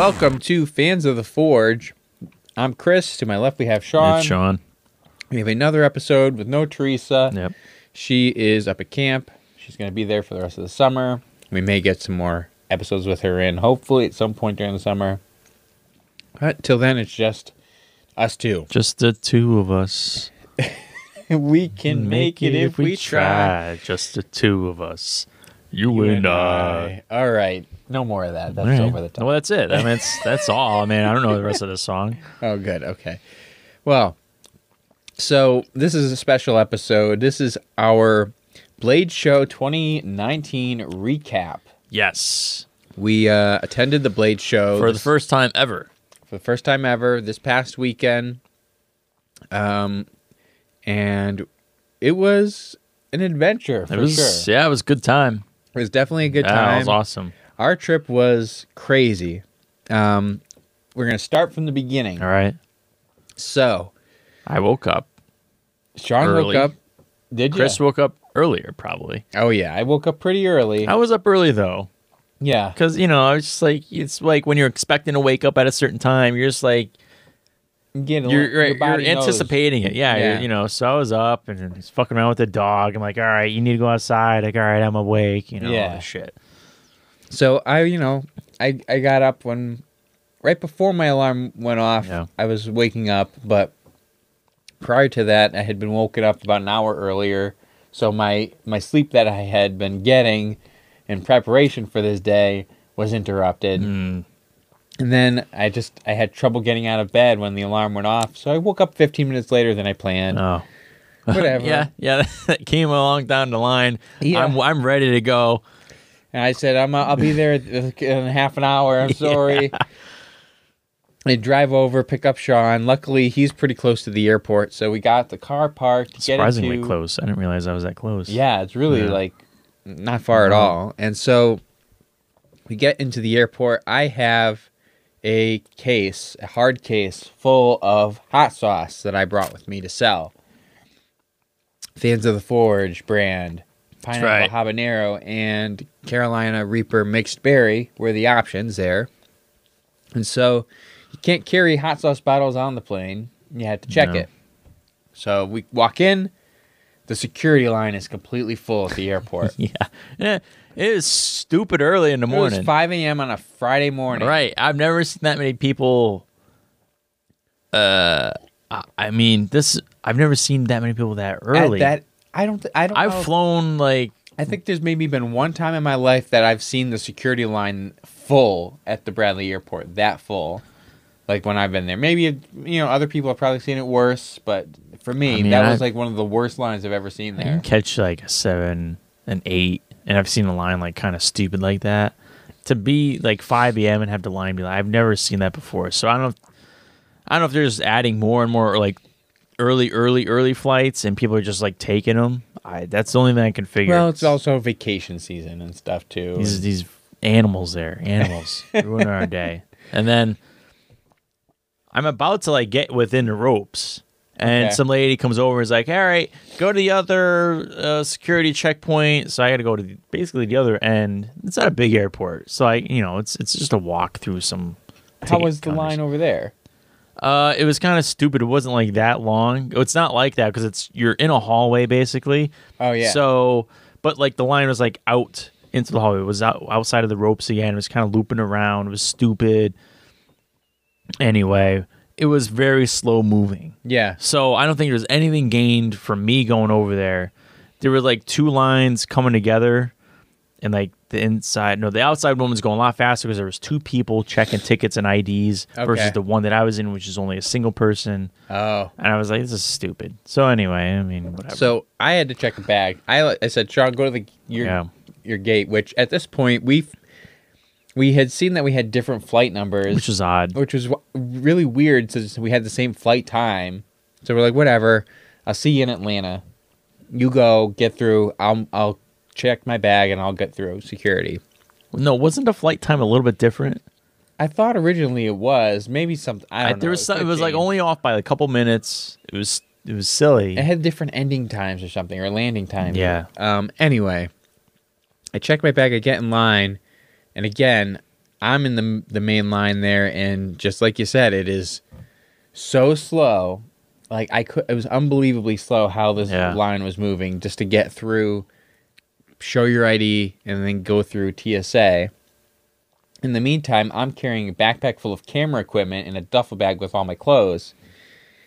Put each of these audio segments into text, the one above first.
welcome to Fans of the Forge. I'm Chris. To my left, we have Sean. It's Sean. We have another episode with no Teresa. Yep. She is up at camp. She's going to be there for the rest of the summer. We may get some more episodes with her in, hopefully, at some point during the summer. But till then, it's just us two. Just the two of us. we can make, it, if we try. Just the two of us. You, You and I. All right. No more of that. That's All right. over the top. Well, that's it. I mean, it's, that's all. I mean, I don't know the rest of the song. Oh, good. Okay. Well, so this is a special episode. This is our Blade Show 2019 recap. Yes. We uh, attended the Blade Show For the this- first time ever. for the first time ever this past weekend. Um, and it was an adventure for It was, sure. yeah, it was a good time. It was definitely a good yeah, time. It was awesome. Our trip was crazy. Um, we're gonna start from the beginning. All right. So I woke up. Sean Early. woke up. Did you? Chris woke up earlier, probably. Oh yeah, I woke up pretty early. I was up early, though. yeah, Because, you know, I was just like, it's like when you're expecting to wake up at a certain time, you're just like, Get a you're, li- your you're anticipating it. Yeah, Yeah. You're, know. So I was up and just fucking around with the dog. I'm like, all right, you need to go outside. Like, all right, I'm awake. You know, all this shit. So I, you know, I I got up when right before my alarm went off. Yeah. I was waking up, but prior to that, I had been woken up about an hour earlier. So my my sleep that I had been getting in preparation for this day was interrupted. Mm. And then I just I had trouble getting out of bed when the alarm went off. So I woke up 15 minutes later than I planned. Oh, Whatever. yeah, yeah. That came along down the line. Yeah. I'm I'm ready to go. And I said, I'm, uh, I'll be there in half an hour. I'm sorry. I drive over, pick up Sean. Luckily, he's pretty close to the airport, so we got the car parked. Get Surprisingly into, close. I didn't realize I was that close. Yeah, it's really Yeah. like not far at Mhm. all. And so we get into the airport. I have a case, a hard case full of hot sauce that I brought with me to sell. Fans of the Forge brand, pineapple right. habanero, and Carolina Reaper mixed berry were the options there. And so you can't carry hot sauce bottles on the plane. You had to check No. it. So we walk in. The security line is completely full at the airport. Yeah. Yeah. It is stupid early in the It morning. was 5 a.m. on a Friday morning. Right. I've never seen that many people. Uh, I- mean, this. I've never seen that many people that At early. that I don't. I don't. I've know. flown like I think there's maybe been one time in my life that I've seen the security line full at the Bradley Airport. That full, like when I've been there. Maybe you know other people have probably seen it worse, but for me, I mean, that I- was like one of the worst lines I've ever seen there. I can catch like a seven, an eight, and I've seen a line like kind of stupid like that. To be like five a.m. and have the line be like, I've never seen that before. So I don't, know if, I don't know if they're just adding more and more like early, early, early flights, and people are just like taking them. I that's the only thing I can figure. Well, it's also vacation season and stuff too. these these animals there, animals ruin our day. And then I'm about to like get within the ropes, and Okay. some lady comes over and is like, "All right, go to the other uh, security checkpoint." So I got to go to the, basically the other end. It's not a big airport, so I you know it's it's just a walk through some. How was the counters. line over there? Uh, it was kind of stupid. It wasn't like that long. It's not like that because it's you're in a hallway basically. Oh yeah. So, but like the line was like out into the hallway. It was out outside of the ropes again. It was kind of looping around. It was stupid. Anyway, it was very slow moving. yeah. So I don't think there's anything gained from me going over there. There were like two lines coming together, and like the inside, no, the outside one was going a lot faster because there was two people checking tickets and IDs Okay. versus the one that I was in, which is only a single person. Oh. And I was like, this is stupid. So anyway, I mean, whatever. So I had to check a bag. I I said, Sean, go to the your Yeah. your gate. Which at this point we we had seen that we had different flight numbers, which is odd. which was w- really weird since we had the same flight time. So we're like, whatever. I'll see you in Atlanta. You go get through. I'll I'll check my bag and I'll get through security. No, wasn't the flight time a little bit different? I thought originally it was maybe something. I I, don't know. there was some, it was like only off by a couple minutes. It was it was silly. It had different ending times or something, or landing times. Yeah. Um. Anyway, I check my bag. I get in line, and again, I'm in the the main line there, and just like you said, it is so slow. Like I could, it was unbelievably slow how this Yeah. line was moving just to get through, show your ID, and then go through TSA. In the meantime, I'm carrying a backpack full of camera equipment and a duffel bag with all my clothes.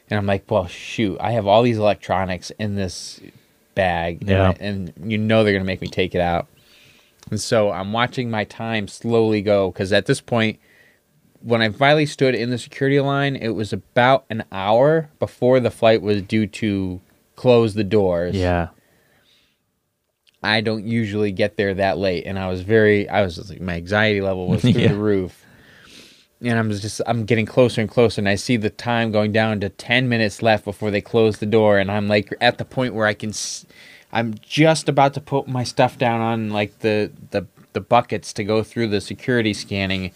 And I'm like, well, shoot, I have all these electronics in this bag. and Yeah. I- And, you know they're going to make me take it out. And so I'm watching my time slowly go because at this point, when I finally stood in the security line, it was about an hour before the flight was due to close the doors. Yeah. I don't usually get there that late, and I was very, I was just like, my anxiety level was through Yeah. the roof, and I'm just, I'm getting closer and closer, and I see the time going down to ten minutes left before they close the door, and I'm like at the point where I can, s- I'm just about to put my stuff down on like the the the buckets to go through the security scanning.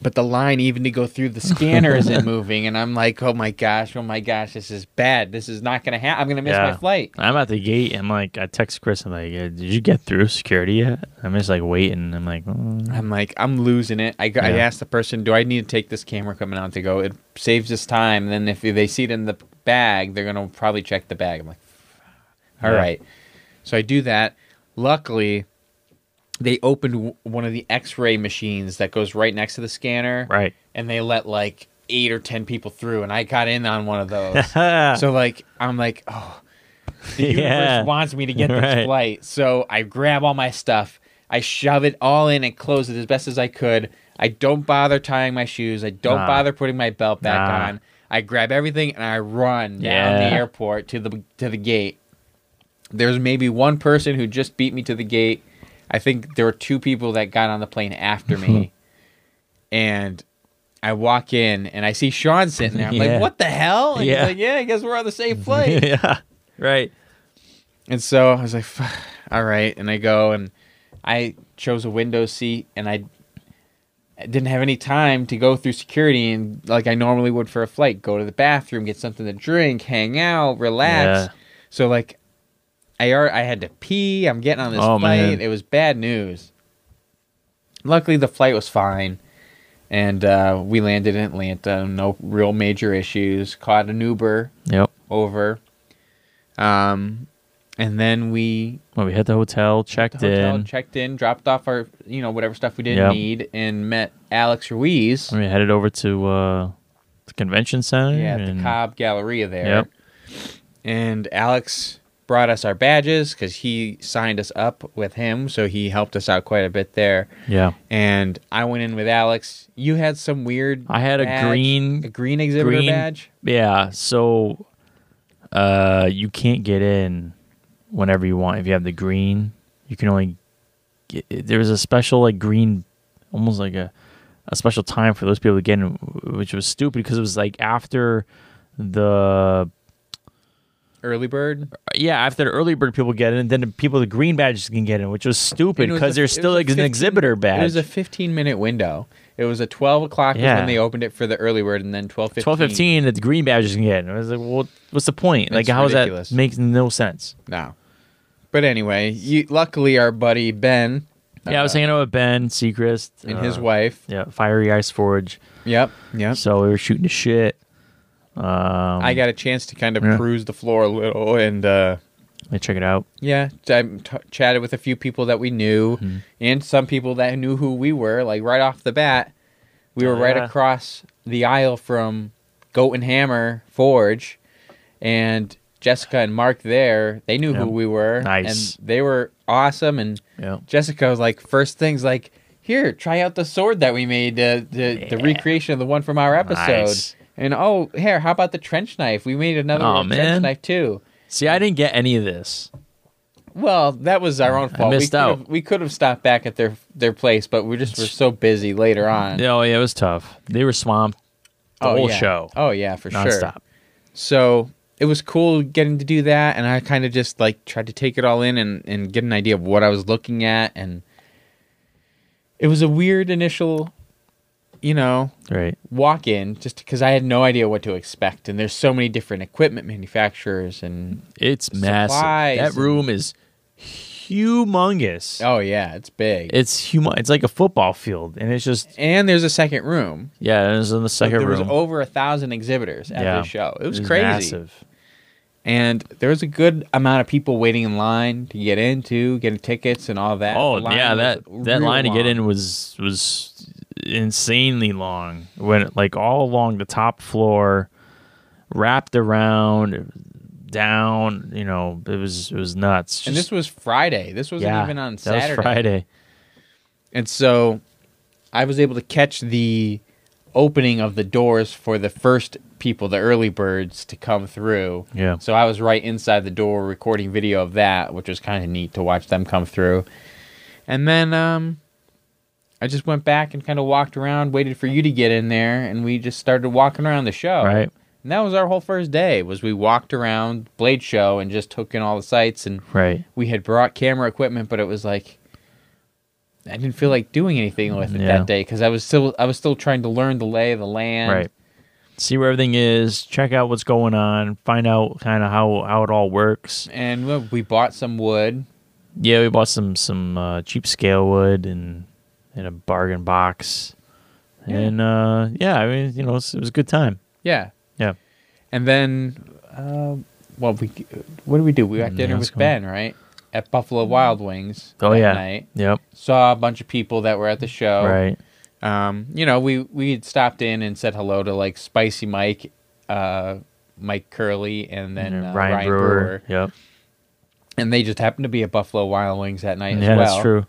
But the line, even to go through the scanner, isn't moving, and I'm like, "Oh my gosh, oh my gosh, this is bad. This is not gonna happen. I'm gonna miss my flight." I'm at the gate. I'm like, I text Chris. I'm like, "Yeah, did you get through security yet? I'm just like waiting. I'm like, mm. I'm like, I'm losing it. I, go- I Yeah. asked the person, do I need to take this camera coming out to go? It saves us time. And then if they see it in the bag, they're going to probably check the bag. I'm like, all right. Yeah. So I do that. Luckily, they opened w- one of the x ray machines that goes right next to the scanner. right. And they let like eight or 10 people through. And I got in on one of those. so like, I'm like, oh, the universe Yeah. wants me to get this Right. flight. So I grab all my stuff, I shove it all in and close it as best as I could. I don't bother tying my shoes. I don't Nah. bother putting my belt back Nah. on. I grab everything and I run down Yeah. the airport to the to the gate. There's maybe one person who just beat me to the gate. I think there were two people that got on the plane after me. and I walk in and I see Sean sitting there. I'm Yeah. like, what the hell? And Yeah. he's like, yeah, I guess we're on the same flight. yeah. Right. And so I was like, all right. And I go and I chose a window seat and I, I didn't have any time to go through security and like I normally would for a flight, go to the bathroom, get something to drink, hang out, relax. Yeah. So like I I had to pee. I'm getting on this Oh, flight. man. It was bad news. Luckily the flight was fine. And uh, we landed in Atlanta, no real major issues. Caught an Uber Yep. over. Um, and then we Well, we hit the hotel, checked the hotel, in, checked in, dropped off our you know whatever stuff we didn't Yep. need, and met Alex Ruiz. and we headed over to uh, the convention center. Yeah, at and the Cobb Galleria there. Yep. And Alex brought us our badges because he signed us up with him, so he helped us out quite a bit there. Yeah. And I went in with Alex. You had some weird. I had a badge, green- a green exhibitor green- badge. Yeah. So, uh, you can't get in whenever you want if you have the green. You can only get. There was a special like green, almost like a a special time for those people to get in, which was stupid because it was like after the Early bird. yeah after the early bird people get in, and then the people with the green badges can get in, which was stupid And it was because there's still like an exhibitor badge. It was a 15 minute window. It was a 12 o'clock Yeah. when they opened it for the early bird, and then 12 Twelve fifteen that the green badges can get. in. I was like, well, what's the point? Like, That's how is ridiculous. that makes no sense? No. But anyway, you, luckily our buddy Ben Yeah, I was Uh, hanging out with Ben Seacrest and uh, his wife. Yeah, Fiery Ice Forge. Yep, yep. So we were shooting the shit. Um, I got a chance to kind of yeah. cruise the floor a little, and uh, check it out. yeah, I t- chatted with a few people that we knew, Mhm. and some people that knew who we were. Like right off the bat, we were Oh, right across the aisle from Goat and Hammer Forge, and Jessica and Mark there. They knew who we were, Nice. and they were awesome. And Yeah. Jessica was like, first things like, here, try out the sword that we made, uh, the the recreation of the one from our episode. Nice. And oh, here, how about the trench knife? We made another Aw, trench knife too. See, I didn't get any of this. Well, that was our own I fault. missed we out. We could have stopped back at their their place, but we just were so busy later on. Oh yeah, it was tough. They were swamped the oh, whole yeah. show, Oh yeah, for sure. So it was cool getting to do that, and I kind of just like tried to take it all in and and get an idea of what I was looking at, and it was a weird initial, you know, Right. walk in just because I had no idea what to expect, and there's so many different equipment manufacturers, and It's massive. That room is humongous. Oh yeah, it's big. It's humo- It's like a football field, and it's just and there's a second room. yeah. Was in the second there room. was over a thousand exhibitors at Yeah. the show. It was, It crazy. massive. And there was a good amount of people waiting in line to get into, getting tickets and all that. Oh yeah, that that line to get in was was insanely long. when like all along the top floor, wrapped around, down. You know, it was it was nuts. And this was Friday. This wasn't yeah, even on that Saturday. was Friday. And so I was able to catch the opening of the doors for the first people, the early birds, to come through. Yeah. So I was right inside the door recording video of that, which was kind of neat to watch them come through. And then um, I just went back and kind of walked around, waited for you to get in there, and we just started walking around the show. Right. And that was our whole first day. Was we walked around Blade Show and just took in all the sights and Right. we had brought camera equipment, but it was like I didn't feel like doing anything with it Yeah. that day because I was still I was still trying to learn the lay of the land. Right. See where everything is. Check out what's going on. Find out kind of how how it all works. And we- we bought some wood. Yeah, we bought some some uh, cheap scale wood and in a bargain box. Yeah. And uh, yeah, I mean, you know, it was, it was a good time. Yeah. Yeah. And then, uh, well, we what did we do? We got Mm, dinner yeah, with. Ben, right? At Buffalo Wild Wings. Oh that yeah. Night. Yep. Saw a bunch of people that were at the show. Right. Um, you know, we we had stopped in and said hello to like Spicy Mike, uh, Mike Curley, and then And uh, Ryan, Brewer. Yep. and they just happened to be at Buffalo Wild Wings that night Yeah, as well. Yeah, that's true.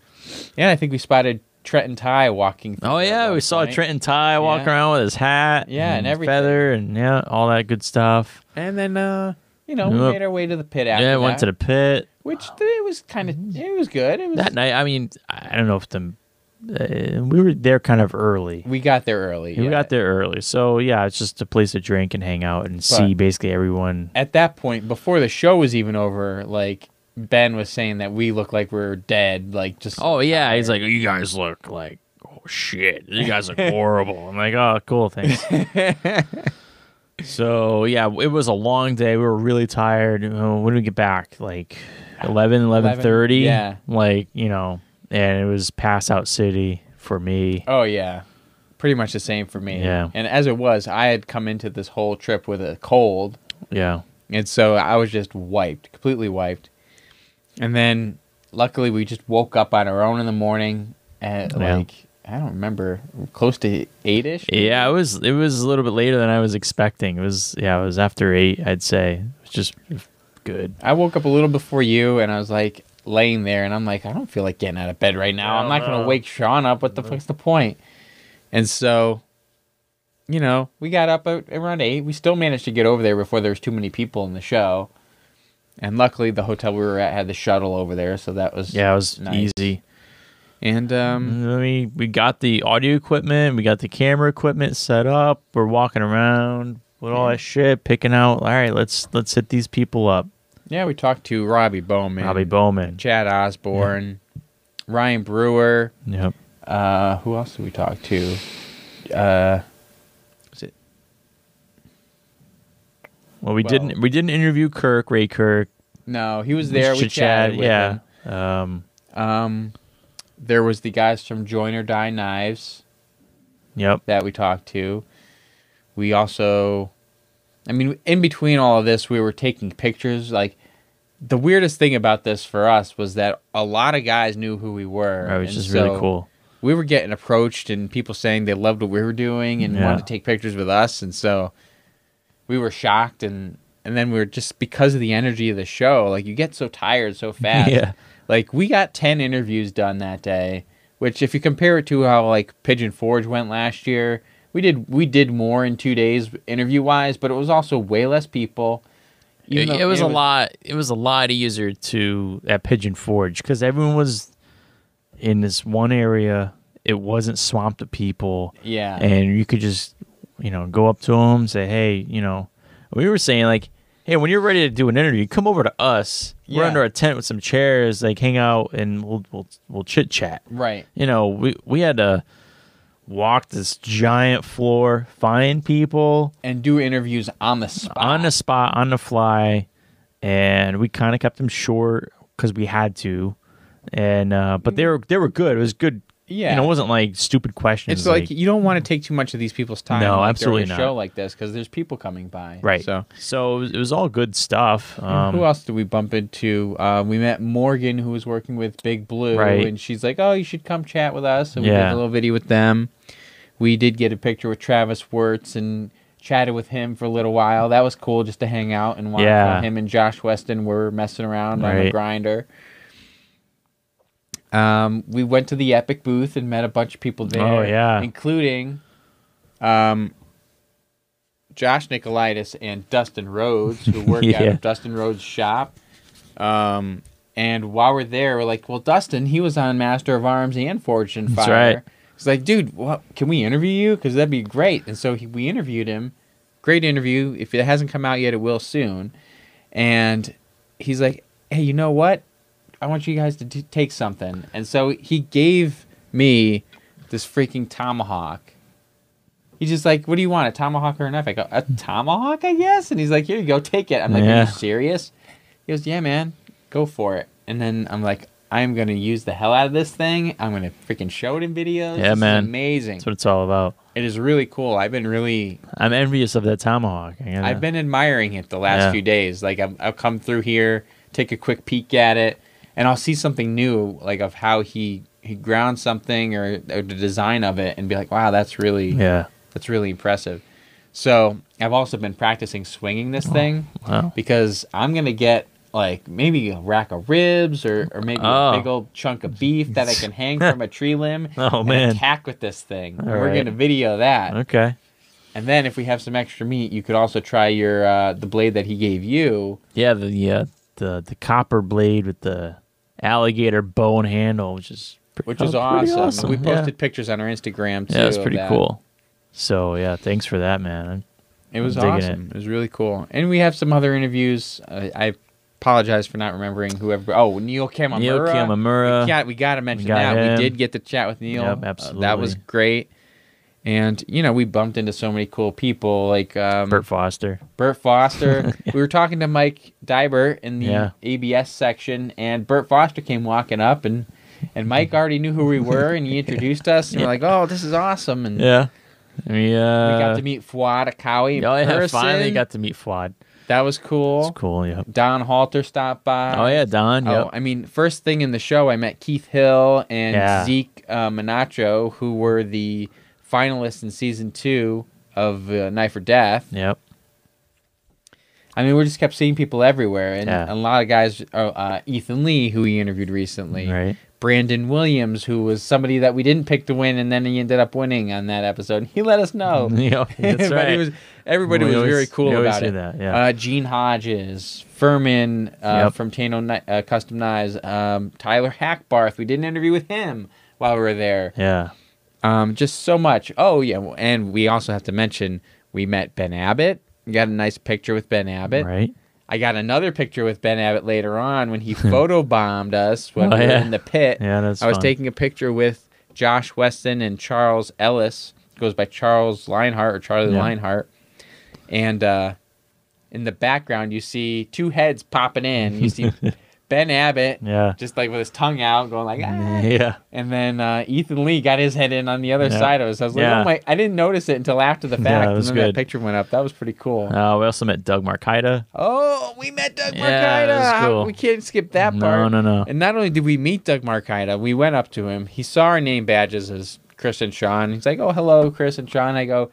Yeah, I think we spotted Trenton Tye walking. through Oh yeah, we saw point. Trenton Tye walking Yeah. around with his hat. Yeah, and everything. feather and yeah, all that good stuff. and then uh, you know, we Yep. made our way to the pit after yeah, that, went to the pit which it was kind of it was good. It was that night. I mean, I don't know if the uh, we were there kind of early. we got there early. We yeah. got there early, so yeah, it's just a place to drink and hang out and see basically everyone. at that point before the show was even over. Like Ben was saying that we look like we are dead. Like just Oh yeah, he's like, you guys look like oh shit, you guys look horrible. I'm like, oh cool, thanks. so yeah, it was a long day. We were really tired. Uh, When did we get back? Like 11, 11.30? yeah. Like you know, and it was pass out city for me. Oh yeah, pretty much the same for me. Yeah. and as it was, I had come into this whole trip with a cold. Yeah, And so I was just wiped, completely wiped. And then luckily we just woke up on our own in the morning at Yeah. like I don't remember, close to eight ish. yeah. It was it was a little bit later than I was expecting. It was yeah, it was after eight. I'd say it was just good. I woke up a little before you and I was like laying there and I'm like, I don't feel like getting out of bed right now. I'm not gonna wake Sean up. What the fuck's the point? And so you know, we got up at around eight. We still managed to get over there before there was too many people in the show. And luckily the hotel we were at had the shuttle over there, so that was Yeah, it was Nice. easy. And um Mm, We we got the audio equipment, we got the camera equipment set up. We're walking around with all that shit, picking out. All right, let's let's hit these people up. Yeah, we talked to Robbie Bowman, Robbie Bowman. Chad Osborne, Ryan Brewer. Yep. Uh, who else did we talk to? Uh, was it? Well, we Well- didn't we didn't interview Kirk Ray Kirk. No, he was there. We chatted with yeah. him. Um. Um, there was the guys from Join or Die Knives Yep. that we talked to. We also, I mean, in between all of this, we were taking pictures. Like the weirdest thing about this for us was that a lot of guys knew who we were. Right, which is really cool. we were getting approached and people saying they loved what we were doing and Yeah. wanted to take pictures with us and so we were shocked and and then we were just because of the energy of the show like you get so tired so fast Yeah. like we got 10 interviews done that day which if you compare it to how like pigeon forge went last year we did we did more in two days interview wise but it was also way less people It, Even it though- was a lot. It was a lot easier to at Pigeon Forge because everyone was in this one area. It wasn't swamped of people. yeah and you could just you know go up to them say hey you know. We were saying like hey when you're ready to do an interview come over to us. We're under a tent with some chairs like hang out and we'll we'll, we'll chit chat right. You know we we had to walk this giant floor find people. And do interviews on the spot. On the spot on the fly. And we kind of kept them short because we had to. And uh, but they were they were good. It was good. Yeah. you know, it wasn't like stupid questions. It's like, you don't want to take too much of these people's time. No, like, absolutely not. show like this because there's people coming by. right. So so it was, it was all good stuff. Um, who else did we bump into? Uh, we met Morgan, who was working with Big Blue, Right. and she's like, "Oh, you should come chat with us." And we did a little video with them. We did get a picture with Travis Wirtz and chatted with him for a little while. That was cool just to hang out and watch Yeah. while him and Josh Weston were messing around on the grinder. Um, we went to the Epic booth and met a bunch of people there. Oh, yeah. including um, Josh Nicolaitis and Dustin Rhodes, who work out of Dustin Rhodes' shop. Um, and while we're there, we're like, "Well, Dustin, he was on Master of Arms and Forged in That's Fire." right. He's like, "Dude, what, can we interview you? Because that'd be great." And so he, we interviewed him. Great interview. If it hasn't come out yet, it will soon. And he's like, "Hey, you know what? I want you guys to t- take something." And so he gave me this freaking tomahawk. He's just like, "What do you want? A tomahawk or a knife?" I go, "A tomahawk, I guess." And he's like, "Here you go, take it." I'm like, "Are you serious?" He goes, "Yeah, man, go for it." And then I'm like, "I'm gonna use the hell out of this thing. I'm gonna freaking show it in videos. Yeah, This man. amazing. That's what it's all about. It is really cool. I've been really, I'm envious of that tomahawk. I gotta- I've been admiring it the last Yeah. few days. Like I've, I've come through here, take a quick peek at it, and I'll see something new, like of how he he ground something or, or the design of it, and be like, "Wow, that's really Yeah. that's really impressive." So I've also been practicing swinging this thing Wow. because I'm gonna get like maybe a rack of ribs or, or maybe Oh. a big old chunk of beef that I can hang from a tree limb Oh, and man. attack with this thing. All We're right. gonna video that. Okay. And then if we have some extra meat, you could also try your uh, the blade that he gave you. Yeah. The yeah the the copper blade with the alligator bone handle, which is pre- Which is oh, pretty awesome. We yeah. posted pictures on our Instagram too. Yeah, that's pretty cool. So yeah, thanks for that, man. It was I'm awesome. It. was really cool. And we have some other interviews. Uh, I apologize for not remembering whoever. Oh, Neil Kamimura. Neil Kamimura. We got, we got to mention got that. him. We did get to chat with Neil. Yep, Uh, that was great. And you know, we bumped into so many cool people like um, Burt Foster. Burt Foster. we were talking to Mike Dybert in the Yeah. ABS section, and Burt Foster came walking up, and and Mike already knew who we were, and he introduced us, and we're like, "Oh, this is awesome!" And Yeah. We uh. we got to meet Fuad Akawi Oh yeah, finally got to meet Fuad. that was cool. It's cool. Yep. Don Halter stopped by. Oh yeah, Don. Oh, Yep. I mean, first thing in the show, I met Keith Hill and Yeah. Zeke uh, who were the finalists in season two of uh, Knife or Death. Yep. I mean, we just kept seeing people everywhere, and Yeah. a lot of guys. Uh, uh, Ethan Lee, who we interviewed recently, Right. Brandon Williams, who was somebody that we didn't pick to win, and then he ended up winning on that episode. He let us know. Yeah, that's right. was, everybody We was always- very cool about do it. that, yeah. Uh, Gene Hodges, Furman uh, Yep. from Tano uh, Custom Knives, um, Tyler Hackbarth. We did an interview with him while we were there. Yeah. Um, just so much. Oh yeah, and we also have to mention we met Ben Abbott. We got a nice picture with Ben Abbott. Right. I got another picture with Ben Abbott later on when he photobombed us when Oh, we were yeah. in the pit. Yeah, that's I was fun. taking a picture with Josh Weston and Charles Ellis. Goes by Charles Lionheart or Charlie Yeah. Lionheart. And uh, in the background, you see two heads popping in. You see Ben Abbott Yeah. just like with his tongue out, going like, ah. Yeah. And then uh, Ethan Lee got his head in on the other Yeah. side of us. I was like, Yeah. oh my! I didn't notice it until after the Yeah, fact. it and then that good. picture went up. That was pretty cool. Uh, we also met Doug Marcaida. Oh, we met Doug Yeah, that Marcaida. Cool. We can't skip that No, part. No, no, no. And not only did we meet Doug Marcaida, we went up to him. He saw our name badges as Chris and Sean. He's like, "Oh, hello, Chris and Sean." I go,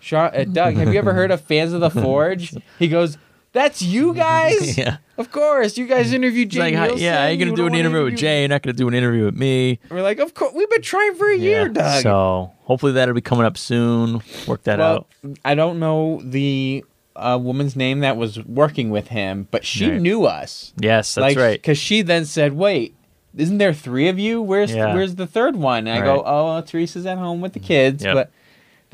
"Sean, uh, Doug, have you ever heard of Fans of the Forge?" He goes, "That's you guys." Yeah. Of course, you guys interviewed Jay like, "Hi- Neilson. yeah, you're gonna do an interview with Jay. You're not gonna do an interview with me. We're like, "Of course, we've been trying for a year, Doug." So hopefully that'll be coming up soon. Work that well, out. I don't know the uh, woman's name that was working with him, but she Right. knew us. Yes, that's like, right. Because she then said, "Wait, isn't there three of you? Where's Yeah. where's the third one?" And I go, Right. "Oh, Teresa's at home with the kids." Yep. But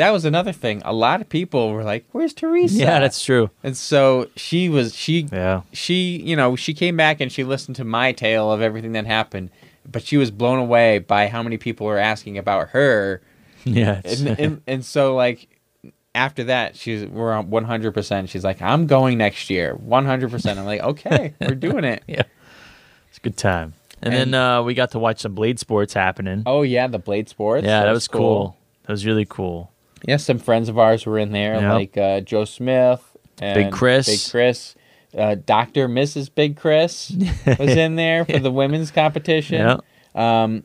that was another thing. A lot of people were like, "Where's Teresa?" Yeah, that's true. And so she was she Yeah. she you know she came back and she listened to my tale of everything that happened, but she was blown away by how many people were asking about her Yeah. and, and and so like after that she's we're on 100% she's like i'm going next year 100% i'm like okay we're doing it yeah. It's a good time. And, then uh, we got to watch some blade sports happening. oh yeah, the blade sports. yeah, that was cool. That was really cool. Yeah, some friends of ours were in there, Yep. like uh, Joe Smith, and Big Chris. Big Chris, uh, Doctor Mrs. Big Chris was in there for the women's competition. Yeah. Um,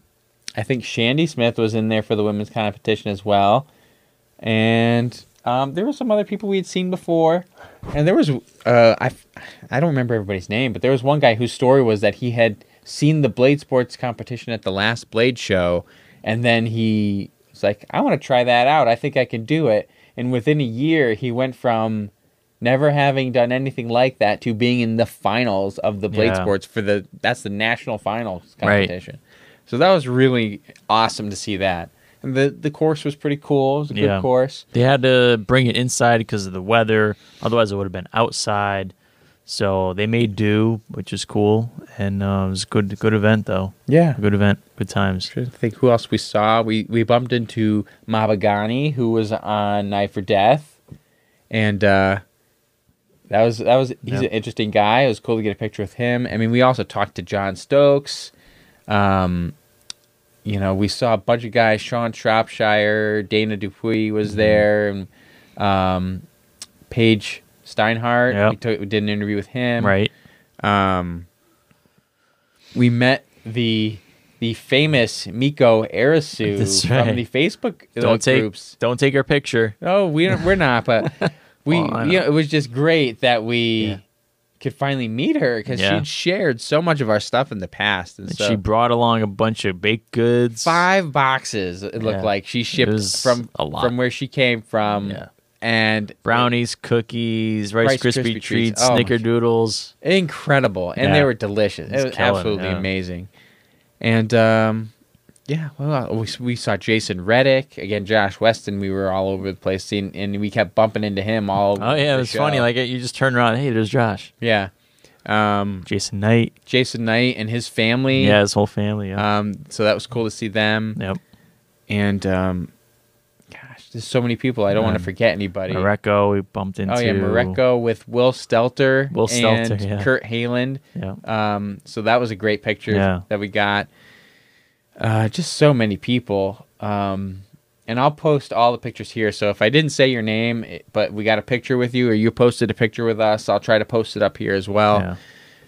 I think Shandy Smith was in there for the women's competition as well, and um, there were some other people we had seen before, and there was uh, I I don't remember everybody's name, but there was one guy whose story was that he had seen the blade sports competition at the last blade show, and then he was like, I want to try that out. I think I can do it. And within a year, he went from never having done anything like that to being in the finals of the blade Yeah. sports for the that's the national finals Right. competition. So that was really awesome to see that. And the the course was pretty cool. It was a good Yeah. course. They had to bring it inside because of the weather. Otherwise, it would have been outside. So they made do, which is cool, and uh, it was a good good event though. Yeah. Good event, good times. to think who else we saw. We we bumped into Mabagani, who was on Knife for Death, and uh, that was that was he's an interesting guy. It was cool to get a picture with him. I mean, we also talked to John Stokes. Um, you know, we saw a bunch of guys. Sean Shropshire, Dana Dupuy was Mm-hmm. there, and um, Paige Steinhardt. Yep. We, took, we did an interview with him. Right. Um, we met the the famous Miko Arasu right. from the Facebook uh, Don't take groups. don't take our picture. Oh, we don't, we're not, but we Well, you know. it was just great that we Yeah. could finally meet her because Yeah. she'd shared so much of our stuff in the past, and, And so she brought along a bunch of baked goods. five boxes it looked Yeah. like she shipped from from where she came from, Yeah. And Brownies, cookies, Rice, Rice Krispie, treats. treats, Oh Snickerdoodles. incredible and they were delicious It's it was killing absolutely yeah. amazing and um yeah well we, we saw jason reddick again josh weston we were all over the place seeing and we kept bumping into him all Oh yeah, it was funny. Like you just turn around, hey, there's Josh, yeah um Jason Knight, jason knight and his family yeah, his whole family. Yeah. um so that was cool to see them yep. and um there's so many people i don't want to forget anybody Mareko, we bumped into. oh yeah Mareko with will stelter Will Stelter, and yeah. kurt Hayland. Yeah. Um, so that was a great picture Yeah. that we got. Uh, just so many people. Um, and I'll post all the pictures here. So if I didn't say your name, but we got a picture with you, or you posted a picture with us, I'll try to post it up here as well. yeah.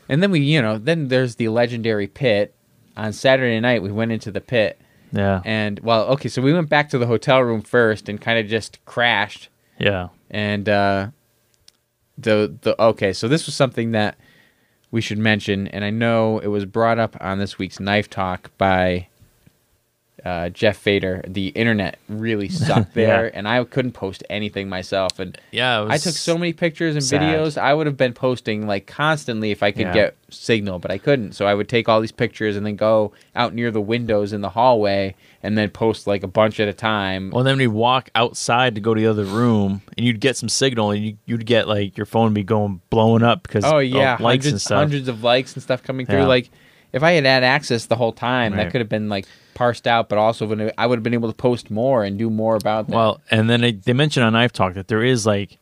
And then we, you know, then there's the legendary pit. On Saturday night, we went into the pit, Yeah. and well, okay, so we went back to the hotel room first and kind of just crashed Yeah. and uh, the the okay, so this was something that we should mention, and I know it was brought up on this week's Knife Talk by uh, Jeff Fader. The internet really sucked there, Yeah. and I couldn't post anything myself. And Yeah. I took so many pictures and sad. videos. I would have been posting like constantly if I could Yeah. get signal, but I couldn't. So I would take all these pictures and then go out near the windows in the hallway and then post like a bunch at a time. Well, then we walk outside to go to the other room, and you'd get some signal, and you, you'd get like your phone would be going blowing up because Oh yeah, likes hundreds, and stuff. hundreds of likes and stuff coming through. Yeah. Like if I had had access the whole time, that could have been like parsed out, but also when I would have been able to post more and do more about that. Well, and then they, they mentioned on Knife Talk that there is like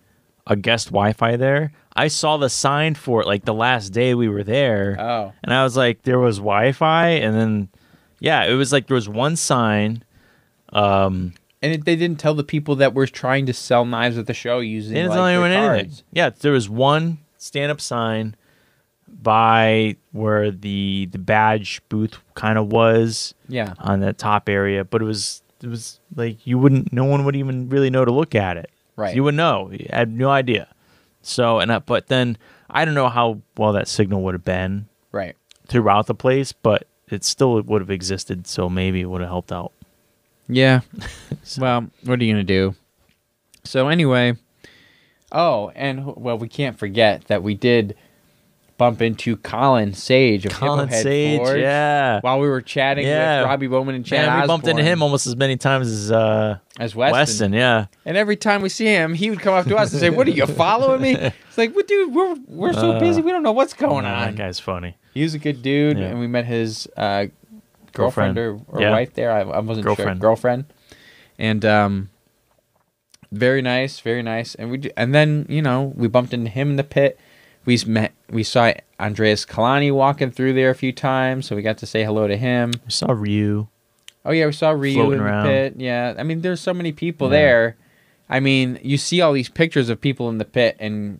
a guest Wi-Fi there. I saw the sign for it like the last day we were there, oh, and I was like, there was Wi-Fi, and then yeah, it was like there was one sign. Um, and it, they didn't tell the people that were trying to sell knives at the show using They didn't like, tell anyone their anything. cards. Yeah, there was one stand-up sign by where the the badge booth kind of was Yeah, on that top area, but it was it was like you wouldn't, no one would even really know to look at it. right. You would know. You had no idea. So and I, but then I don't know how well that signal would have been right. throughout the place, but it still would have existed. So maybe it would have helped out. Yeah. well, what are you gonna do? So anyway, oh, and well, we can't forget that we did bump into Colin Sage of Colin Sage, Forge yeah. while we were chatting Yeah. with Robbie Bowman and Chad Man, we bumped into him almost as many times as uh, as Weston. Weston. Yeah, And every time we see him, he would come up to us and say, "What are you following me?" It's like, "What, dude? We're we're so Uh, busy, we don't know what's going on." That guy's funny. He was a good dude, Yeah. and we met his uh, girlfriend, Girlfriend. or, or Yeah. wife there. I, I wasn't sure. Girlfriend. Girlfriend, and um, very nice, very nice. And we and then you know we bumped into him in the pit. We met we saw Andreas Kalani walking through there a few times, so we got to say hello to him. We saw Ryu. Oh yeah, we saw Ryu Floating in around. the pit. Yeah, I mean, there's so many people Yeah. there. I mean, you see all these pictures of people in the pit, and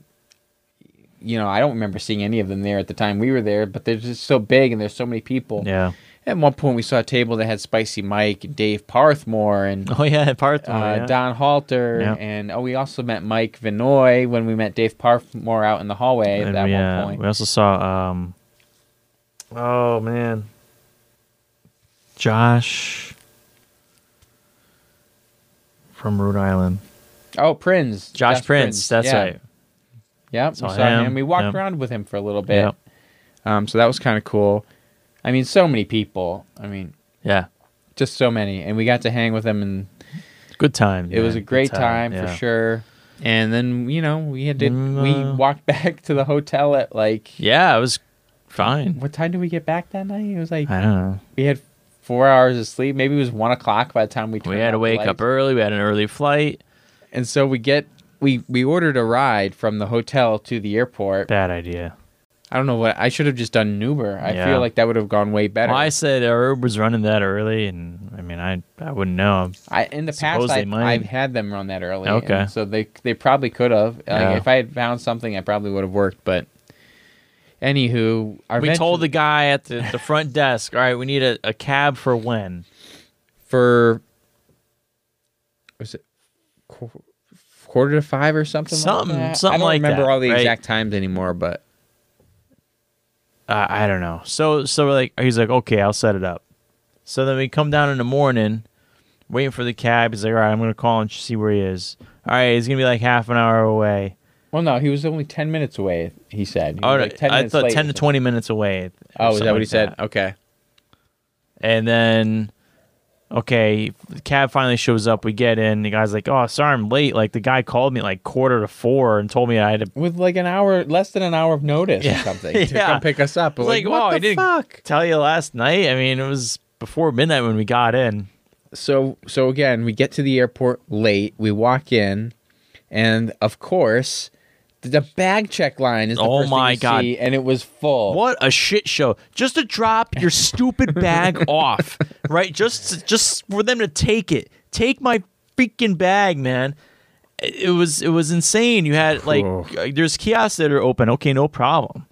you know, I don't remember seeing any of them there at the time we were there. But they're just so big, and there's so many people. Yeah. At one point, we saw a table that had Spicy Mike, and Dave Parthmore, and Oh yeah, Parthmore. uh, yeah. Don Halter, Yeah. and oh, we also met Mike Vinoy when we met Dave Parthmore out in the hallway at we, one uh, point. We also saw. um Oh man. Josh from Rhode Island. Oh, Prince, Josh, Prince. That's yeah. right. Yep, we Saw saw him. him, We walked yep. around with him for a little bit. Yep. Um, so that was kind of cool. I mean, so many people. I mean, Yeah. just so many, and we got to hang with them, and Good time. it was man. a Good great time, yeah. for sure. And then you know we had to Mm, we uh, walked back to the hotel at like Yeah, it was fine. what time did we get back that night? It was like I don't know. we had four hours of sleep. Maybe it was one o'clock by the time we We had to wake up early. We had an early flight. and so we get we we ordered a ride from the hotel to the airport. Bad idea. I don't know what I should have just done Uber. I Yeah. feel like that would have gone way better. Well, I said our Uber's running that early, and I mean, I I wouldn't know. I in the past Suppose they I, I've had them run that early. Okay. so they they probably could have. Yeah. Like if I had found something, I probably would have worked. But anywho, our We told the guy at the, the front desk, all right, we need a, a cab for when? for was it qu- quarter to five or something? Something- something like that? something I don't like remember that, all the right? exact times anymore, but Uh, I don't know. So so like he's like, okay, I'll set it up. So then we come down in the morning, waiting for the cab. He's like, all right, I'm gonna call and see where he is. All right, he's gonna be like half an hour away. well, no, he was only ten minutes away. He said. He Oh, like 10 I thought ten to twenty minutes away. Oh, is that what he said? Okay. And then, okay, the cab finally shows up. We get in. The guy's like, "Oh, sorry, I'm late." Like the guy called me like quarter to four and told me I had to With like an hour, less than an hour of notice Yeah. or something to Yeah. come pick us up. I was like, like, what "Wow, the I didn't fuck? tell you last night." I mean, it was before midnight when we got in. so so again we get to the airport late we walk in and of course the bag check line is the Oh my God. see, and it was full What a shit show! Just to drop your stupid bag off, right? Just just for them to take it. Take my freaking bag, man. It was it was insane. You had like uh, there's kiosks that are open. Okay, no problem.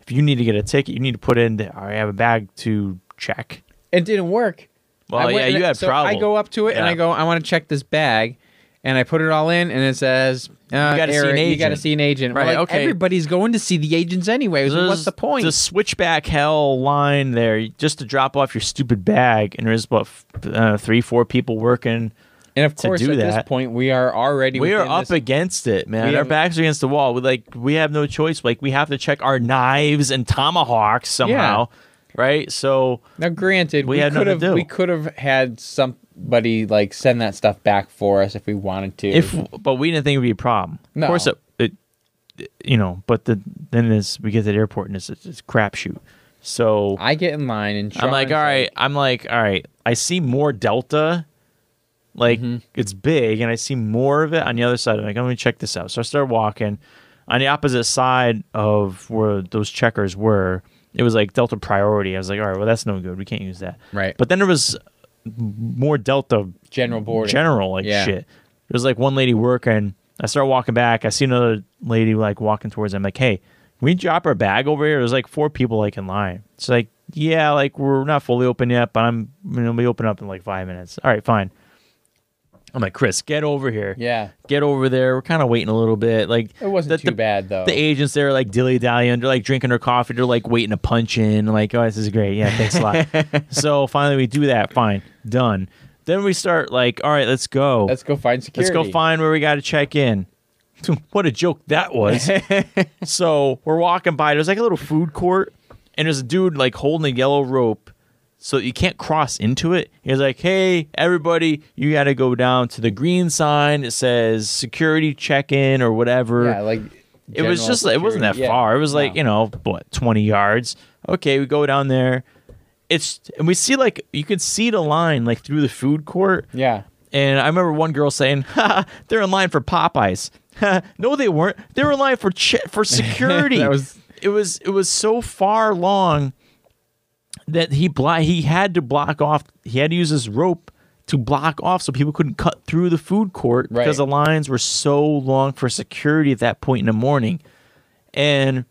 If you need to get a ticket, you need to put in. The, I have a bag to check. it didn't work Well, yeah, you had so problem. i go up to it and i go i want to check this bag and I put it all in, and it says, uh, gotta see an Eric, "You got to see an agent." Right, like, okay. Everybody's going to see the agents anyway. So what's the point? The switchback hell line there, just to drop off your stupid bag, and there's about uh, three, four people working. and of to course, at this point, we are already We are up this- against it, man. We Our have- backs are against the wall. We like we have no choice. Like we have to check our knives and tomahawks somehow, right? So Now, granted, We we, could have to we could have had somebody like send that stuff back for us if we wanted to. if but we didn't think it would be a problem. No. Of course, it, it you know. But the then this we get to the airport and it's it's, it's crapshoot. So I get in line and I'm like, Sean's all right. I'm like, all right. I see more Delta. Like Mm-hmm. it's big, and I see more of it on the other side. I'm like, let me check this out. So I start walking. On the opposite side of where those checkers were, it was like Delta priority. I was like, all right, well that's no good. We can't use that. Right. But then there was more Delta general boarding. general like Yeah. shit. There's like one lady working. I start walking back. I see another lady like walking towards. them. I'm like, hey, can we drop our bag over here? There's like four people like in line. It's like, yeah, like we're not fully open yet, but I'm gonna be open up in like five minutes. All right, fine. I'm like, Chris, get over here. Yeah, Get over there. We're kind of waiting a little bit. Like it wasn't the, too the, bad though. The agents there are like dilly dallying. They're like drinking their coffee. They're like waiting to punch in. Like, oh, this is great. Yeah, thanks a lot. so finally we do that. Fine, done. Then we start like, all right, let's go. Let's go find security. Let's go find where we got to check in. what a joke that was. so we're walking by. There's like a little food court, and there's a dude like holding a yellow rope, so you can't cross into it. He's like, "Hey, everybody, you got to go down to the green sign. It says security check in or whatever." Yeah, like it was just it wasn't that. Yeah. far. It was like No. you know what, twenty yards. Okay, we go down there. It's and we see like you could see the line like through the food court. Yeah, And I remember one girl saying, ha, they're in line for Popeyes. no, they weren't. They were in line for ch- for security. That was- it was it was so far long that he blo- he had to block off. He had to use his rope to block off so people couldn't cut through the food court Right. because the lines were so long for security at that point in the morning, and.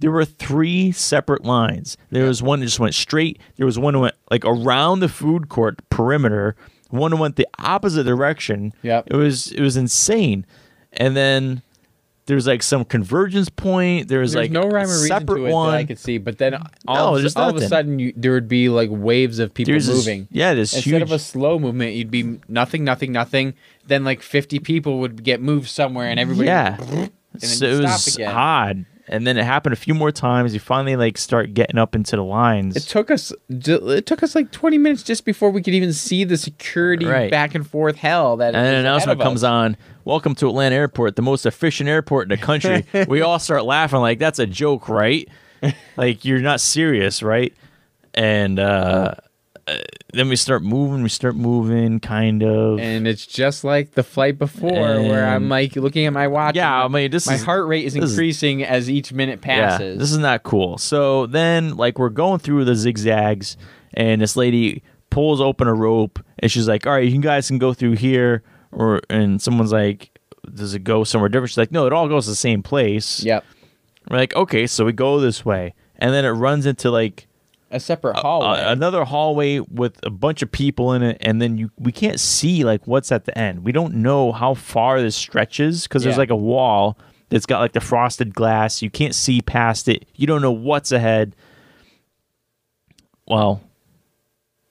There were three separate lines. There was one that just went straight. There was one that went like around the food court perimeter. One that went the opposite direction. Yep. It was it was insane. And then there's like some convergence point. There's, There's like no rhyme or reason separate to it one. that I could see, but then No, all, of, there's a- all of a sudden you, there would be like waves of people There's this- moving. yeah, this Instead huge. of a slow movement, you'd be nothing, nothing, nothing. Then like 50 people would get moved somewhere, and everybody yeah, and then so it stop was again. odd. And then it happened a few more times. You finally like start getting up into the lines. It took us. It took us like 20 minutes just before we could even see the security Right. back and forth hell that. and an announcement comes on. Welcome to Atlanta Airport, the most efficient airport in the country. we all start laughing like that's a joke, right? like you're not serious, right? And uh, uh, then we start moving. We start moving, kind of. And it's just like the flight before, where I'm like looking at my watch. yeah, I mean, this my is heart rate is this is- increasing as each minute passes. Yeah, this is not cool. So then, like, we're going through the zigzags, and this lady pulls open a rope, and she's like, "All right, you guys can go through here." Or and someone's like, "Does it go somewhere different?" She's like, "No, it all goes to the same place." Yep. We're like, "Okay, so we go this way," and then it runs into like A separate hallway. another hallway with a bunch of people in it, and then you we can't see like what's at the end. We don't know how far this stretches because there's like a wall that's got like the frosted glass. You can't see past it. You don't know what's ahead. Well,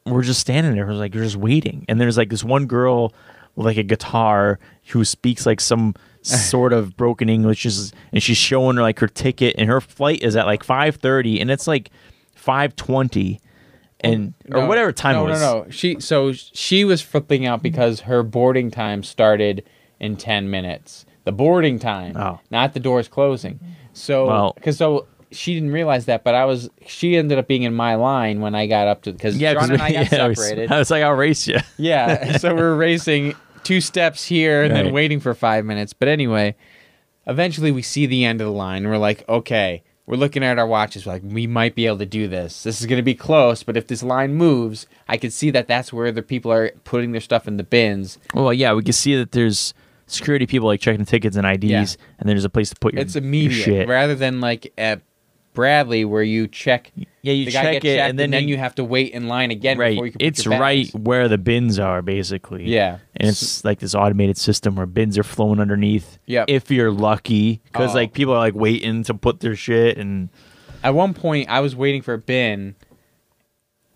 we're just standing there. We're like we're just waiting, and there's like this one girl with like a guitar who speaks like some sort of broken English, and she's showing her like her ticket, and her flight is at like five thirty, and it's like five twenty, and or No, whatever time no, it was. No, no, She so she was flipping out because her boarding time started in ten minutes. The boarding time, Oh. not the doors closing. So Well- because so she didn't realize that, but I was. She ended up being in my line when I got up to because Yeah, John and I got yeah, I was- separated. I was like, I'll race you. Yeah, so we're racing two steps here and then waiting for five minutes. But anyway, eventually we see the end of the line. And we're like, okay, we're looking at our watches. Like, we might be able to do this. This is going to be close, but if this line moves, I can see that that's where the people are putting their stuff in the bins. Well, yeah, we can see that there's security people like checking tickets and IDs, Yeah. and there's a place to put your, It's your immediate shit. rather than like at Bradley where you check. Yeah, you check it, checked, and then, then you, have to wait in line again right. before you can put It's right where the bins are, basically. Yeah. and it's like this automated system where bins are flowing underneath. Yep. If you're lucky, because Oh. like people are like waiting to put their shit, and At one point, I was waiting for a bin,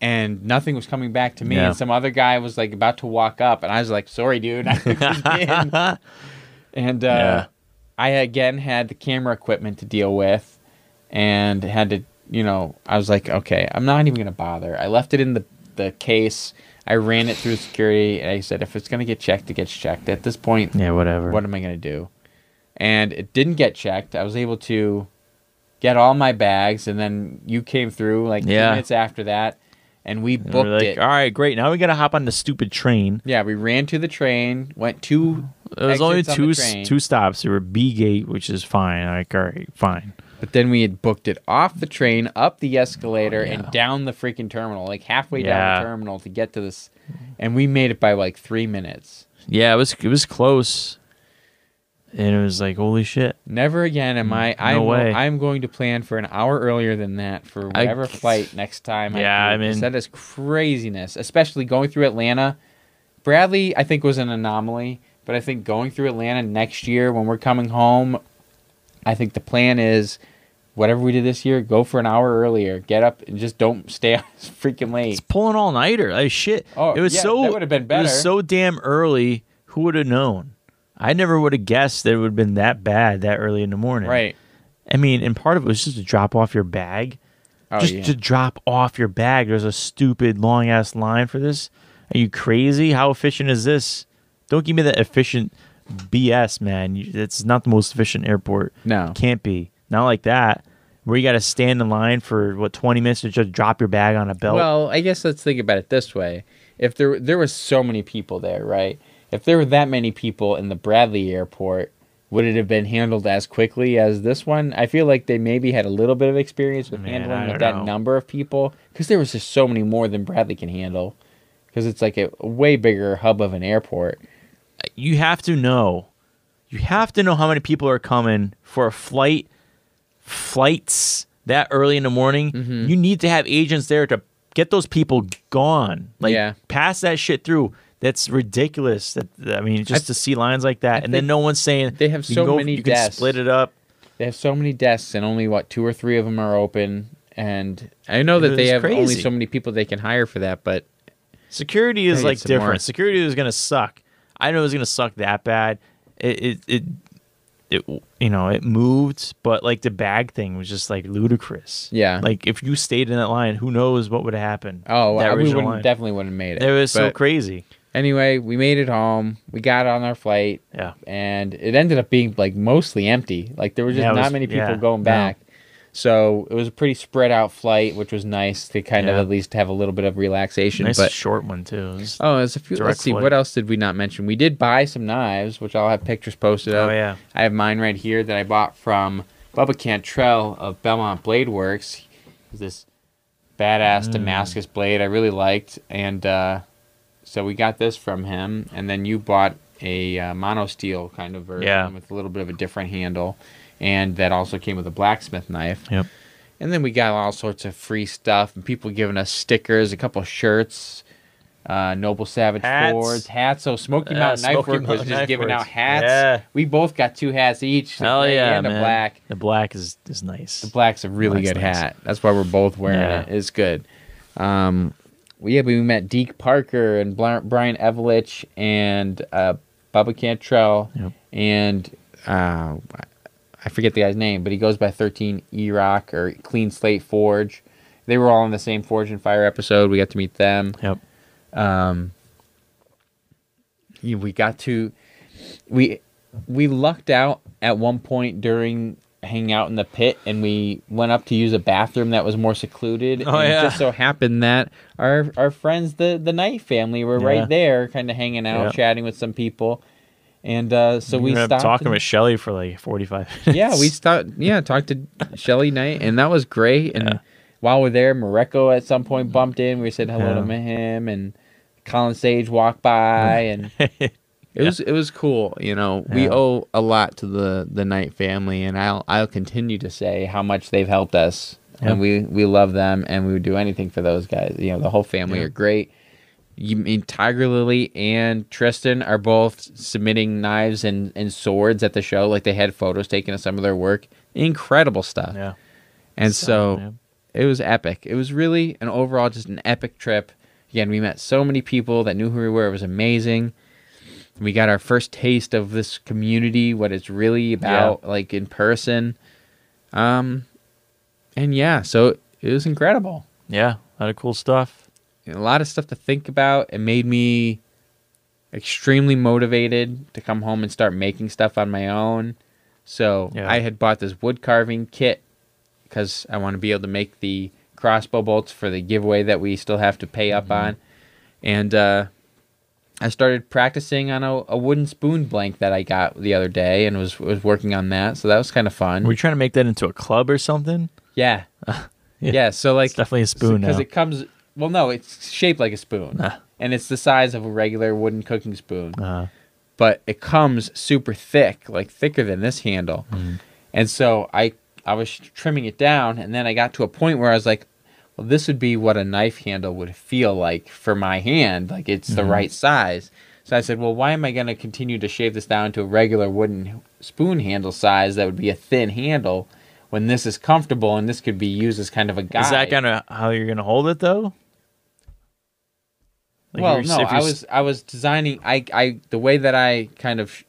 and nothing was coming back to me. Yeah. And some other guy was like about to walk up, and I was like, "Sorry, dude, I took this bin." And uh, Yeah. I again had the camera equipment to deal with, and had to, you know, I was like, "Okay, I'm not even gonna bother." I left it in the the case. I ran it through security, and I said, "If it's gonna get checked, it gets checked." At this point, yeah, whatever. what am I going to do? And it didn't get checked. I was able to get all my bags, and then you came through like Yeah. two minutes after that, and we And booked we're like, it. all right, great. Now we gotta hop on the stupid train. Yeah, we ran to the train, went two, There was only two the s- train. two stops. There were B gate, which is fine. Like, all right, fine. But then we had booked it off the train, up the escalator, Oh, yeah. and down the freaking terminal, like halfway down the terminal to get to this, and we made it by like three minutes. Yeah, it was it was close, and it was like holy shit. Never again am I. No I'm, way. I'm going to plan for an hour earlier than that for I- whatever flight next time. Yeah, I, I mean- that is craziness, especially going through Atlanta. Bradley, I think, was an anomaly, but I think going through Atlanta next year when we're coming home, I think the plan is whatever we did this year, go for an hour earlier, get up and just don't stay out freaking late. It's pulling all nighter. Like shit. Oh, it was yeah, so that would've been better. It was so damn early. Who would have known? I never would have guessed that it would have been that bad that early in the morning. Right. I mean, and part of it was just to drop off your bag. Oh, just yeah. to drop off your bag. There's a stupid long ass line for this. Are you crazy? How efficient is this? Don't give me that efficient BS, man. It's not the most efficient airport. No. Can't be. Not like that. Where you got to stand in line for what 20 minutes to just drop your bag on a belt. Well, I guess let's think about it this way: if there there was so many people there, right? If there were that many people in the Bradley airport, would it have been handled as quickly as this one? I feel like they maybe had a little bit of experience with Man, handling with that know. number of people because there was just so many more than Bradley can handle. Because it's like a way bigger hub of an airport. You have to know you have to know how many people are coming for a flight flights that early in the morning Mm-hmm. you need to have agents there to get those people gone like Yeah. pass that shit through that's ridiculous that i mean just I- to see lines like that and then no one's saying they have so can go- many you can desks. split it up They have so many desks and only what two or three of them are open. And I know that they have only so many people they can hire for that, but security is like different more. security is gonna suck i know it was gonna suck that bad it it, it it you know it moved but like the bag thing was just like ludicrous Yeah. like if you stayed in that line who knows what would have happened oh, I- we wouldn't, line. definitely wouldn't have made it. it was so crazy Anyway, we made it home. We got on our flight. yeah and it ended up being like mostly empty. Like there were just Yeah, not was- many people yeah, going back. So it was a pretty spread out flight, which was nice to kind Yeah. of at least have a little bit of relaxation. nice but short one too It oh, it's a few. let's see, flight. what else did we not mention? We did buy some knives, which I'll have pictures posted of. oh yeah I have mine right here that I bought from Bubba Cantrell of Belmont Blade Works. This badass Mm. Damascus blade I really liked, and uh, so we got this from him. And then you bought a uh, mono steel kind of version Yeah. with a little bit of a different handle, and that also came with a blacksmith knife. yep And then we got all sorts of free stuff, and people giving us stickers, a couple shirts. Uh, Noble Savage Hats. Fords, hats. So Smoky Yeah, Mountain Knife Smoky Work was Mountain just Knife giving out hats. Yeah. We both got two hats each. the hell gray yeah and man a black. the black is is nice The black's a really Black's good nice. hat. That's why we're both wearing Yeah. it. It's good. Um, we yeah, we met Deke Parker and Brian Evelich and uh, Bubba Cantrell Yep. and uh, I forget the guy's name, but he goes by 13 E Rock or Clean Slate Forge. They were all in the same Forged in Fire episode. We got to meet them. yep Um, we got to we we lucked out at one point during hanging out in the pit and we went up to use a bathroom that was more secluded Oh, and yeah. it just so happened that our our friends the the Knight family were Yeah. right there kind of hanging out Yeah. chatting with some people and uh so we ended up stopped talking and- with Shelly for like 45 minutes yeah, we stopped. Yeah, talked to Shelly Knight, and that was great. And Yeah. while we're there, Mareko at some point bumped in. We said hello Yeah. to him, and Colin Sage walked by, and it was it was cool. You know, we owe a lot to the the Knight family, and I'll I'll continue to say how much they've helped us, Yeah. and we we love them, and we would do anything for those guys. You know, the whole family Yeah. are great. You mean Tiger Lily and Tristan are both submitting knives and, and swords at the show. Like they had photos taken of some of their work. Incredible stuff. yeah And so yeah. it was epic. It was really an overall just an epic trip. Again, we met so many people that knew who we were. It was amazing. We got our first taste of this community, what it's really about, like in person. Um, and yeah, so it was incredible. yeah a lot of cool stuff a lot of stuff to think about. It made me extremely motivated to come home and start making stuff on my own. So Yeah. I had bought this wood carving kit because I want to be able to make the crossbow bolts for the giveaway that we still have to pay up on. And uh, I started practicing on a, a wooden spoon blank that I got the other day and was was working on that. So that was kind of fun. were you trying to make that into a club or something yeah. Yeah. yeah. So like it's definitely a spoon because it comes. Well, no, it's shaped like a spoon, Ah. and it's the size of a regular wooden cooking spoon. uh, But it comes super thick, like thicker than this handle. Mm. And so I I was trimming it down, and then I got to a point where I was like, well, this would be what a knife handle would feel like for my hand, like it's the Mhm. right size. So I said, well, why am I going to continue to shave this down to a regular wooden spoon handle size that would be a thin handle when this is comfortable and this could be used as kind of a guide? is that kind of how you're gonna hold it though Like, well, no, I was I was designing. I I the way that I kind of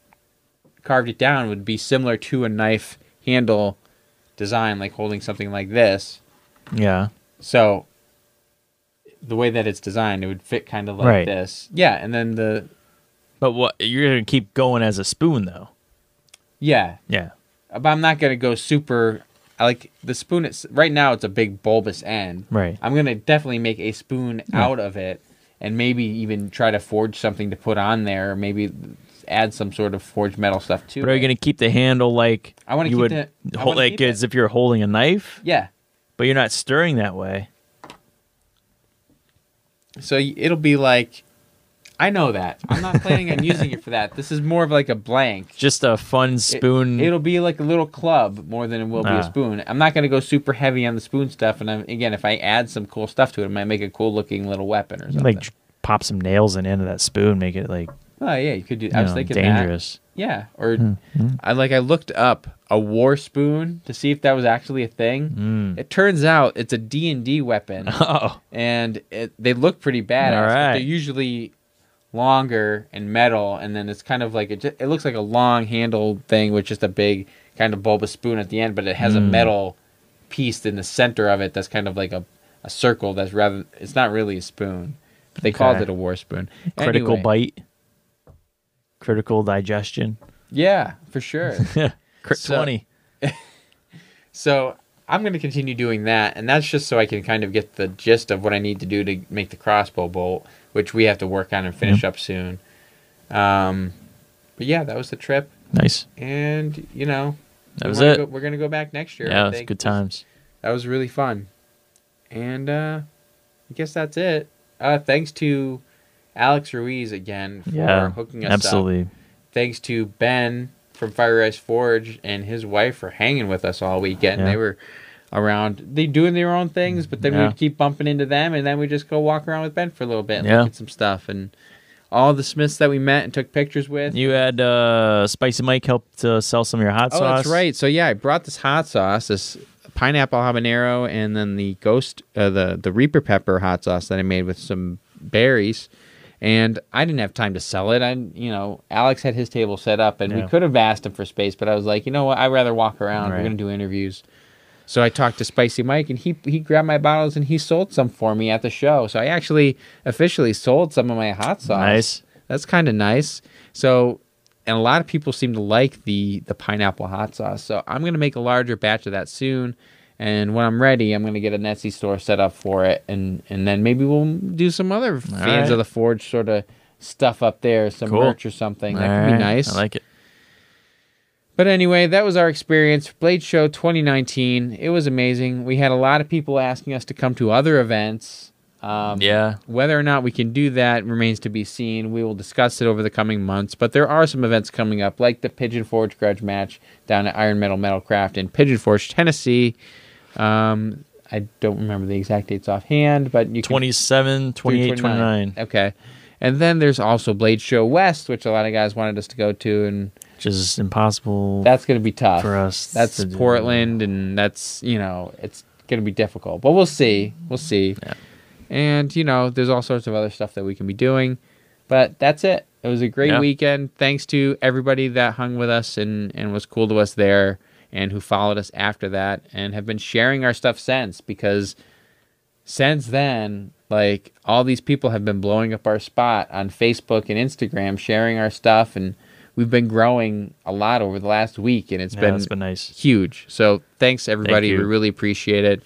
carved it down would be similar to a knife handle design, like holding something like this. yeah So the way that it's designed, it would fit kind of like Right. this. Yeah, and then the but what you're gonna keep going as a spoon though yeah, yeah but I'm not gonna go super. I like the spoon. It's right now. It's a big bulbous end. right I'm gonna definitely make a spoon Yeah. out of it, and maybe even try to forge something to put on there. Maybe add some sort of forged metal stuff to But are you gonna keep the handle like I wanna keep would the- hold like keep it. as if you're holding a knife, Yeah. but you're not stirring that way. So it'll be like, I know that. I'm not planning on using it for that. This is more of like a blank. Just a fun spoon. it'll be like a little club more than it will be Ah. a spoon. I'm not going to go super heavy on the spoon stuff. And I'm, again, if I add some cool stuff to it, it might make a cool looking little weapon or something. like pop some nails in the end of that spoon, make it like oh yeah, you could do. you I was know, thinking that. dangerous. Yeah, or Hmm. I like I looked up a war spoon to see if that was actually a thing. Mm. It turns out it's a D and D weapon, Oh, and it, they look pretty badass. All but. They're usually longer and metal, and then it's kind of like it. Just, it looks like a long handled thing with just a big kind of bulbous spoon at the end, but it has a Mm. metal piece in the center of it that's kind of like a, a circle. That's rather. It's not really a spoon. But They called it a war spoon. critical Anyway, bite, critical digestion. Yeah, for sure. Crit So- twenty. So I'm going to continue doing that, and that's just so I can kind of get the gist of what I need to do to make the crossbow bolt, which we have to work on and finish up soon. Um, but yeah, that was the trip, Nice. and you know, That was it. Go, we're going to go back next year. Yeah, it's good times. That was really fun, and uh, I guess that's it. Uh, thanks to Alex Ruiz again for Yeah, hooking us up. absolutely. thanks to Ben from Fire Ice Forge and his wife for hanging with us all weekend. Yeah. They were around, they doing their own things, but then Yeah. we'd keep bumping into them, and then we just go walk around with Ben for a little bit and Yeah. look at some stuff. And all the Smiths that we met and took pictures with. You had uh, Spicy Mike help to sell some of your hot oh, sauce. that's right. So yeah, I brought this hot sauce, this pineapple habanero, and then the ghost, uh, the the Reaper pepper hot sauce that I made with some berries. And I didn't have time to sell it. I, you know, Alex had his table set up, and we could have asked him for space, but I was like, you know what? I'd rather walk around. We're gonna do interviews. So I talked to Spicy Mike, and he he grabbed my bottles and he sold some for me at the show. So I actually officially sold some of my hot sauce. Nice. That's kind of nice. So, and a lot of people seem to like the the pineapple hot sauce. So I'm gonna make a larger batch of that soon. And when I'm ready, I'm gonna get an Etsy store set up for it, and and then maybe we'll do some other fans right. of the Forge sort of stuff up there, some Cool. merch or something. That All could be right, nice. I like it. But anyway, that was our experience. Blade Show 2019. It was amazing. We had a lot of people asking us to come to other events. Um, Yeah. Whether or not we can do that remains to be seen. We will discuss it over the coming months. But there are some events coming up, like the Pigeon Forge Grudge match down at Iron Metal Metalcraft in Pigeon Forge, Tennessee. Um, I don't remember the exact dates offhand, but you can 27, 28, 29, Okay. And then there's also Blade Show West, which a lot of guys wanted us to go to, and which is impossible that's going to be tough for us. that's to. Portland, and that's you know it's gonna be difficult, but we'll see. We'll see. Yeah. And you know, there's all sorts of other stuff that we can be doing, but that's it. It was a great Yeah. weekend. Thanks to everybody that hung with us and and was cool to us there, and who followed us after that, and have been sharing our stuff since. Because since then, like all these people have been blowing up our spot on Facebook and Instagram, sharing our stuff, and we've been growing a lot over the last week, and it's Yeah, been it's been nice. huge. So thanks everybody. you. We really appreciate it.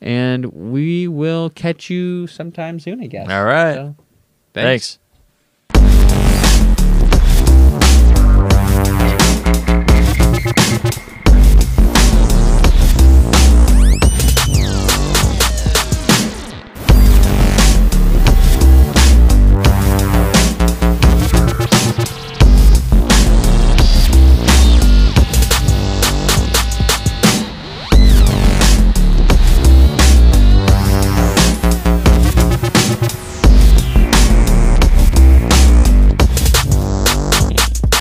And we will catch you sometime soon, I guess. All right. So, Thanks.